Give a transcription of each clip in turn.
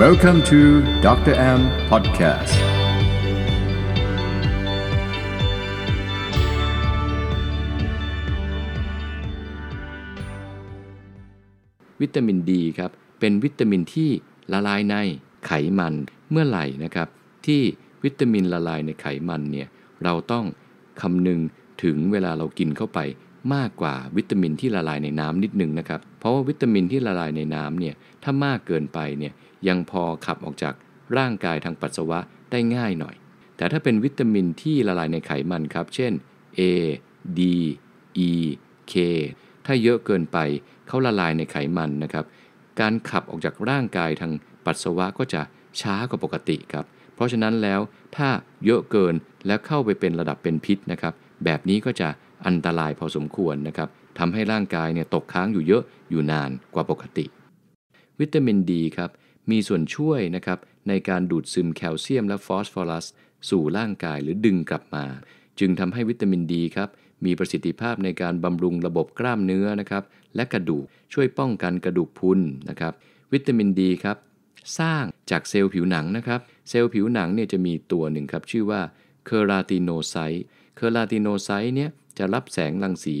Welcome to Dr. M Podcast วิตามินดีครับ เป็นวิตามินที่ละลายในไขมันเมื่อไหร่นะครับ ที่วิตามินละลายในไขมันเนี่ยเราต้องคำนึงถึงเวลาเรากินเข้าไปมากกว่าวิตามินที่ละลายในน้ำนิดนึงนะครับ เพราะว่าวิตามินที่ละลายในน้ำเนี่ยถ้ามากเกินไปเนี่ย ยังพอขับออกจากร่างกายทางปัสสาวะได้ง่ายหน่อย แต่ถ้าเป็นวิตามินที่ละลายในไขมันครับ เช่น A D E K ถ้าเยอะเกินไปเขาละลายในไขมันนะครับ การขับออกจากร่างกายทางปัสสาวะก็จะช้ากว่าปกติครับ เพราะฉะนั้นแล้วถ้าเยอะเกินแล้วเข้าไปเป็นระดับเป็นพิษนะครับ แบบนี้ก็จะอันตรายพอสมควรนะครับทำให้ร่างกายเนี่ยตกค้างอยู่เยอะอยู่นานกว่าปกติ วิตามินดีครับ มีส่วนช่วยนะครับในการดูดซึมแคลเซียมและฟอสฟอรัส สู่ร่างกายหรือดึงกลับมา จึงทำให้วิตามินดีครับมีประสิทธิภาพในการบำรุงระบบกล้ามเนื้อนะครับและกระดูกช่วยป้องกันกระดูกพุนนะครับวิตามินดีครับสร้างจากเซลล์ผิวหนังนะครับเซลล์ผิวหนังเนี่ยจะมีตัวหนึ่งครับชื่อว่าkeratinocyte keratinocyte เนี่ยจะรับแสงรังสี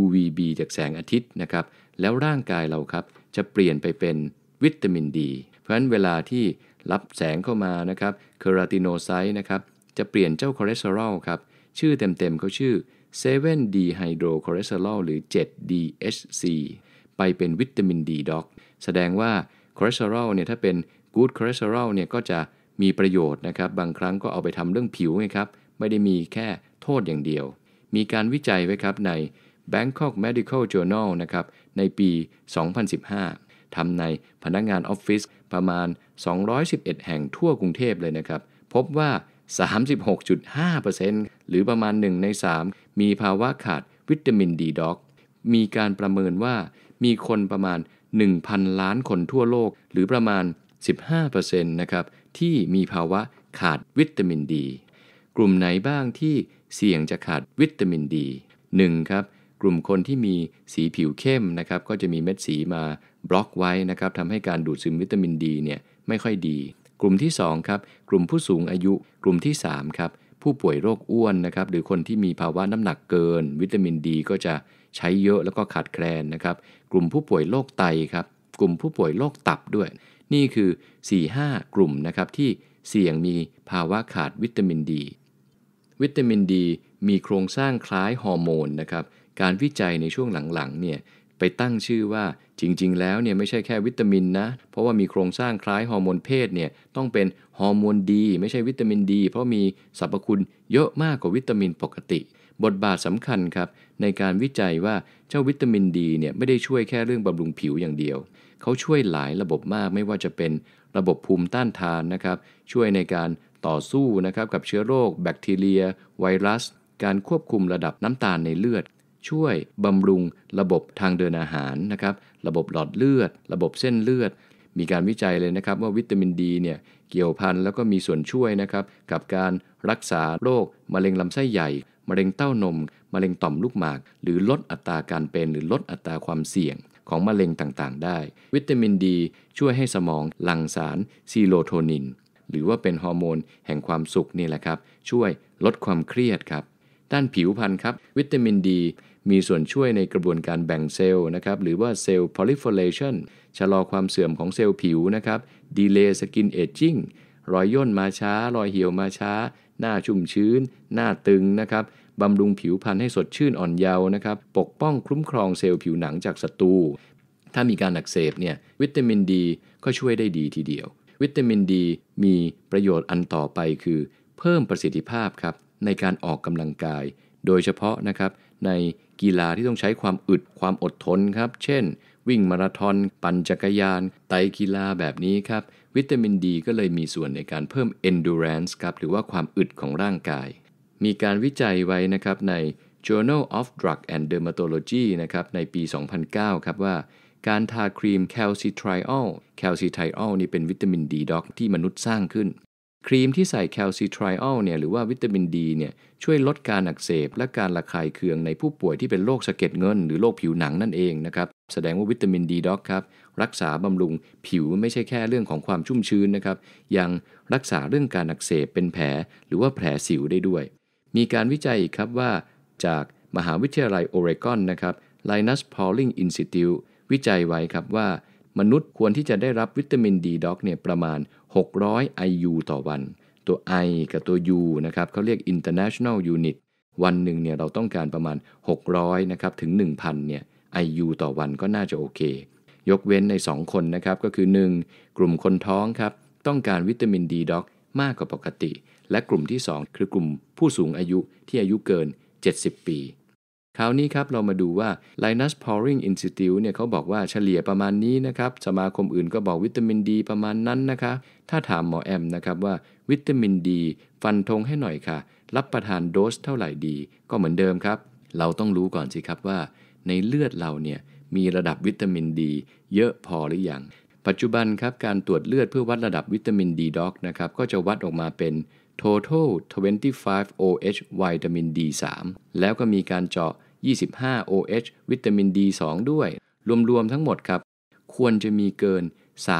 UVB จากแสงอาทิตย์นะครับแล้วร่างกายเราครับจะเปลี่ยนไปเป็นวิตามินดี เพราะฉะนั้นเวลาที่รับแสงเข้ามานะครับ keratinocyte นะครับจะเปลี่ยนเจ้าคอเลสเตอรอลครับ ชื่อเต็มๆเขาชื่อ7 d h y d r o c h o l e s t e r o l หรือ 7-DHC ไปเป็นวิตามินดี doc แสดงว่าคอเลสเตอรอลเนี่ยถ้าเป็น good cholesterol เนี่ยก็จะมีประโยชน์นะครับ บางครั้งก็เอาไปทำเรื่องผิวไงครับ ไม่ได้มีแค่โทษอย่างเดียว มีการวิจัยไว้ครับใน Bangkok Medical Journal นะครับ ในปี 2015 ทำในพนักงานออฟฟิศ ประมาณ 211 แห่งทั่วกรุงเทพเลยนะครับ พบว่า 36.5%หรือประมาณ 1 ใน 3 มีภาวะขาดวิตามินดีด็อกมีการประเมินว่ามีคนประมาณ 1,000 ล้านคนทั่วโลก หรือประมาณ 15%นะครับที่มีภาวะขาดวิตามินดี กลุ่มไหนบ้างที่เสี่ยงจะขาดวิตามินดี 1. ครับ กลุ่มคนที่มีสีผิวเข้มนะครับ ก็จะมีเม็ดสีมา บล็อกไว้นะครับทำให้การดูดซึมวิตามินดีเนี่ยไม่ค่อยดี กลุ่มที่2ครับกลุ่มผู้สูงอายุ กลุ่มที่3ครับผู้ป่วยโรคอ้วนนะครับหรือคนที่มีภาวะน้ำหนักเกิน วิตามินดีก็จะใช้เยอะแล้วก็ขาดแคลนนะครับกลุ่มผู้ป่วยโรคไตครับกลุ่มผู้ป่วยโรคตับด้วย นี่คือ 4-5 กลุ่มนะครับที่เสี่ยงมีภาวะขาดวิตามินดี วิตามินดีมีโครงสร้างคล้ายฮอร์โมนนะครับ การวิจัยในช่วงหลังๆเนี่ย ไปตั้งชื่อว่าจริง ๆ แล้วเนี่ยไม่ใช่แค่วิตามินนะ เพราะว่ามีโครงสร้างคล้ายฮอร์โมนเพศเนี่ยต้องเป็นฮอร์โมนดีไม่ใช่วิตามินดี เพราะมีสรรพคุณเยอะมากกว่าวิตามินปกติ บทบาทสำคัญครับ ในการวิจัยว่าเจ้าวิตามินดีเนี่ยไม่ได้ช่วยแค่เรื่องบำรุงผิวอย่างเดียว เขาช่วยหลายระบบมากไม่ว่าจะเป็นระบบภูมิต้านทานนะครับช่วยในการต่อสู้นะครับกับเชื้อโรค แบคทีเรีย ไวรัส การควบคุมระดับน้ำตาลในเลือด ช่วยบำรุงระบบทางเดินอาหารนะครับ ระบบหลอดเลือด ระบบเส้นเลือด มีการวิจัยเลยนะครับว่าวิตามินดีเนี่ยเกี่ยวพันแล้วก็มีส่วนช่วยนะครับกับการรักษาโรคมะเร็งลำไส้ใหญ่ มะเร็งเต้านม มะเร็งต่อมลูกหมาก หรือลดอัตราการเป็น หรือลดอัตราความเสี่ยงของมะเร็งต่างๆ ได้ วิตามินดี ช่วยให้สมองหลั่งสารซีโรโทนิน หรือว่าเป็นฮอร์โมนแห่งความสุขนี่แหละครับ ช่วยลดความเครียดครับ ด้านผิวพรรณครับ วิตามินดี มีส่วนช่วยในกระบวนการแบ่งเซลล์นะครับหรือว่าเซลล์ proliferation ชะลอความเสื่อมของเซลล์ผิวนะครับ delay skin aging รอยย่นมาช้า รอยเหี่ยวมาช้า หน้าชุ่มชื้น หน้าตึงนะครับบำรุงผิวพรรณให้สดชื่นอ่อนเยาว์นะครับ ปกป้องคุ้มครองเซลล์ผิวหนังจากศัตรู ถ้ามีการอักเสบเนี่ยวิตามินดีก็ช่วยได้ดีทีเดียว วิตามินดีมีประโยชน์อันต่อไปคือ เพิ่มประสิทธิภาพครับในการออกกำลังกาย โดยเฉพาะนะครับใน กีฬาที่ต้องใช้ความอึดความอดทนครับ เช่น วิ่งมาราธอน ปั่นจักรยาน ไตกีฬาแบบนี้ครับ วิตามินดีก็เลยมีส่วนในการเพิ่ม endurance ครับ หรือว่าความอึดของร่างกาย มีการวิจัยไว้นะครับใน Journal of Drug and Dermatology นะครับในปี 2009 ครับว่าการทาครีม calcitriol calcitriol นี่เป็นวิตามินดีด็อกที่มนุษย์สร้างขึ้น ครีมที่ใส่แคลซิทริออลเนี่ยหรือว่าวิตามินดีเนี่ยช่วยลดการอักเสบ และการระคายเคืองในผู้ป่วยที่เป็นโรคสะเก็ดเงิน หรือโรคผิวหนังนั่นเองนะครับแสดงว่าวิตามินดีด็อกครับรักษาบำรุงผิวไม่ใช่แค่เรื่องของความชุ่มชื้นนะครับยังรักษาเรื่องการอักเสบเป็นแผล หรือว่าแผลสิวได้ด้วย มีการวิจัยอีกครับว่า จากมหาวิทยาลัยโอเรกอนนะครับ Linus Pauling Institute วิจัยไว้ครับว่า มนุษย์ควรที่จะได้รับวิตามินดีด็อกเนี่ยประมาณ 600 IU ต่อวัน ตัว I กับตัว U นะครับเขาเรียก international unit วันหนึ่งเนี่ยเราต้องการประมาณ 600นะครับถึง 1,000เนี่ย IU ต่อวันก็น่าจะโอเค ยกเว้นใน 2 คนนะครับก็คือ 1. กลุ่มคนท้องครับ ต้องการวิตามินดีด็อกมากกว่าปกติ และกลุ่มที่ 2 คือกลุ่มผู้สูงอายุที่อายุเกิน 70 ปี คราวนี้ครับเรามาดูว่า Linus Pauling Institute เนี่ยเขาบอกว่าเฉลี่ยประมาณนี้นะครับ สมาคมอื่นก็บอกวิตามินดีประมาณนั้นนะคะ ถ้าถามหมอแอมนะครับว่าวิตามินดี ฟันธงให้หน่อยค่ะ รับประทานโดสเท่าไหร่ดี ก็เหมือนเดิมครับ เราต้องรู้ก่อนสิครับว่า ในเลือดเราเนี่ยมีระดับวิตามินดี เยอะพอหรือยังปัจจุบันครับการตรวจเลือดเพื่อวัดระดับวิตามินดีด็อกนะครับก็จะวัดออกมาเป็น total 25 OH วิตามิน D3 แล้วก็มีการเจาะ 25 OH วิตามิน D2 ด้วย รวม ๆ ทั้งหมดครับ ควรจะมีเกิน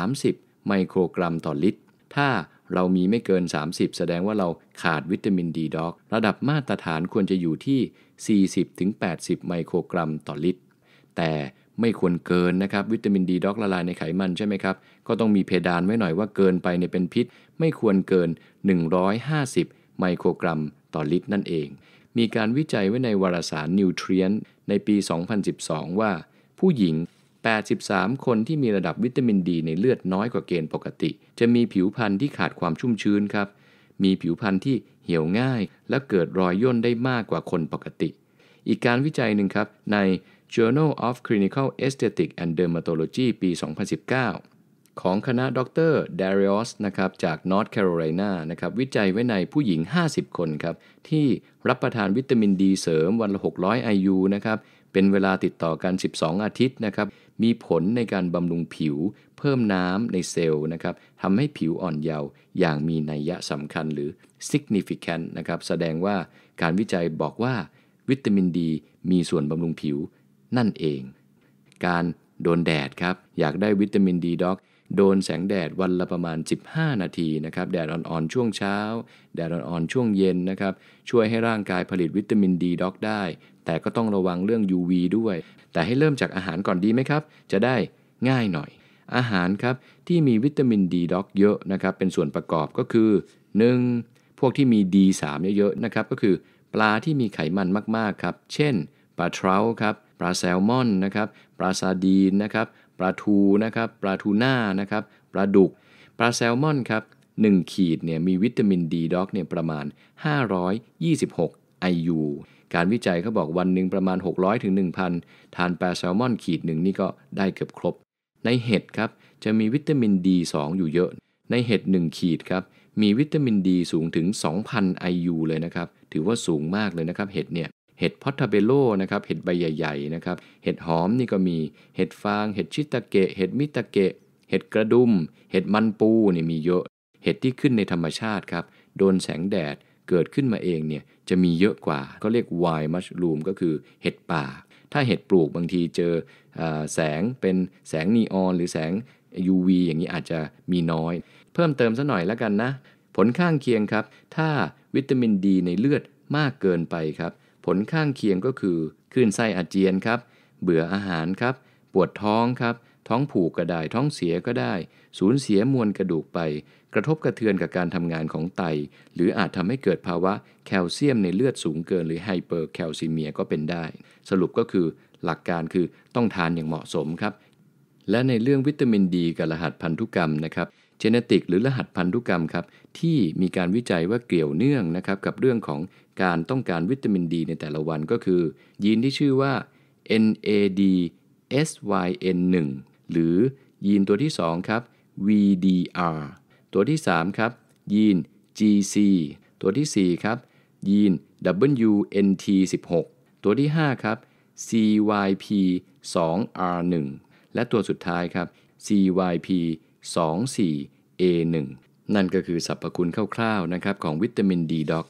30 ไมโครกรัมต่อลิตร ถ้าเรามีไม่เกิน 30 แสดงว่าเราขาดวิตามินดีด็อกระดับมาตรฐานควรจะอยู่ที่ 40-80 ไมโครกรัมต่อลิตร แต่ไม่ควรเกินนะครับ วิตามินดีด็อกละลายในไขมันใช่ไหมครับ ก็ต้องมีเพดานไว้หน่อยว่าเกินไปเนี่ยเป็นพิษ ไม่ควรเกิน 150 ไมโครกรัมต่อลิตรนั่นเอง มีการวิจัยไว้ในวารสาร Nutrient ในปี 2012 ว่า ผู้หญิง 83 คนที่มีระดับวิตามินดีในเลือดน้อยกว่าเกณฑ์ปกติ จะมีผิวพรรณที่ขาดความชุ่มชื้นครับ มีผิวพรรณที่เหี่ยวง่าย และเกิดรอยย่นได้มากกว่าคนปกติ อีกการวิจัยหนึ่งครับใน Journal of Clinical Aesthetic and Dermatology ปี 2019 ของคณะดร Darius นะครับจาก North Carolina นะครับวิจัยไว้ในผู้หญิง 50 คนครับที่รับประทานวิตามินดีเสริมวันละ 600 IU นะครับเป็นเวลาติดต่อกัน 12 อาทิตย์นะครับมีผลในการบำรุงผิว เพิ่มน้ำในเซลล์นะครับทำให้ผิวอ่อนเยาว์อย่างมีนัยยะสำคัญหรือ significant นะครับแสดงว่าการวิจัยบอกว่าวิตามินดีมีส่วนบำรุงผิวนั่นเอง การโดนแดดครับอยากได้วิตามินดีด็อก โดนแสงแดดวันละประมาณ 15 นาทีนะครับแดดอ่อนๆช่วงเช้า แดดอ่อนๆช่วงเย็นนะครับช่วยให้ร่างกายผลิตวิตามินดีด็อกได้ แต่ก็ต้องระวังเรื่อง UV ด้วย แต่ให้เริ่มจากอาหารก่อนดีไหมครับ จะได้ง่ายหน่อย อาหารครับที่มีวิตามินดีด็อกเยอะนะครับเป็นส่วนประกอบก็คือ 1. พวกที่มี D3 เยอะๆนะครับก็คือปลาที่มีไขมันมากๆครับเช่นปลาเทราครับปลาแซลมอนนะครับปลาซาดีนนะครับ ปลาทูนะครับปลาทูน่านะครับปลาดุก ปลาแซลมอนครับ1ขีดเนี่ยมีวิตามินดีด็อกเนี่ยประมาณ 526 IU การวิจัยเขาบอกวันหนึ่งประมาณ 600ถึง1,000ทานปลาแซลมอนขีดหนึ่งนี่ก็ได้เกือบครบ ในเห็ดครับจะมีวิตามิน D2 อยู่เยอะ ในเห็ด1ขีดครับมีวิตามินดีสูงถึง 2,000 IU เลยนะครับ ถือว่าสูงมากเลยนะครับเห็ดเนี่ย เห็ดพอตทาเบโลนะครับเห็ดใบใหญ่ๆนะครับเห็ดหอมนี่ก็มีเห็ดฟาง เห็ดชิตาเกะ เห็ดมิตาเกะ เห็ดกระดุม เห็ดมันปูนี่มีเยอะ เห็ดที่ขึ้นในธรรมชาติครับโดนแสงแดดเกิดขึ้นมาเองเนี่ยจะมีเยอะกว่า ก็เรียกไวมัชลูมก็คือเห็ดป่า ถ้าเห็ดปลูกบางทีเจอแสงเป็นแสงนีออน หรือแสง UV อย่างนี้อาจจะมีน้อย เพิ่มเติมซะหน่อยแล้วกันนะ ผลข้างเคียงครับ ถ้าวิตามินดีในเลือดมากเกินไปครับ ผลข้างเคียงก็คือคลื่นไส้อาเจียนครับ เบื่ออาหารครับ ปวดท้องครับ ท้องผูกก็ได้ ท้องเสียก็ได้ สูญเสียมวลกระดูกไป กระทบกระเทือนกับการทำงานของไต หรืออาจทำให้เกิดภาวะแคลเซียมในเลือดสูงเกิน หรือไฮเปอร์แคลซิเมียก็เป็นได้ สรุปก็คือหลักการคือต้องทานอย่างเหมาะสมครับ และในเรื่องวิตามินดีกับรหัสพันธุกรรมนะครับ เจเนติกหรือรหัสพันธุกรรมครับที่มีการวิจัยว่าเกี่ยวเนื่องนะครับกับเรื่องของการต้องการวิตามินดีในแต่ละวันก็คือ ยีนที่ชื่อว่า NAD SYN1 หรือยีนตัวที่ 2 ครับ VDR ตัวที่ 3 ครับ ยีน GC ตัวที่ 4 ครับ ยีน WNT16 ตัวที่ 5 ครับ CYP2R1 และตัวสุดท้ายครับ CYP 24A1 นั่นก็คือสรรพคุณคร่าวๆนะครับของวิตามินดีด็อก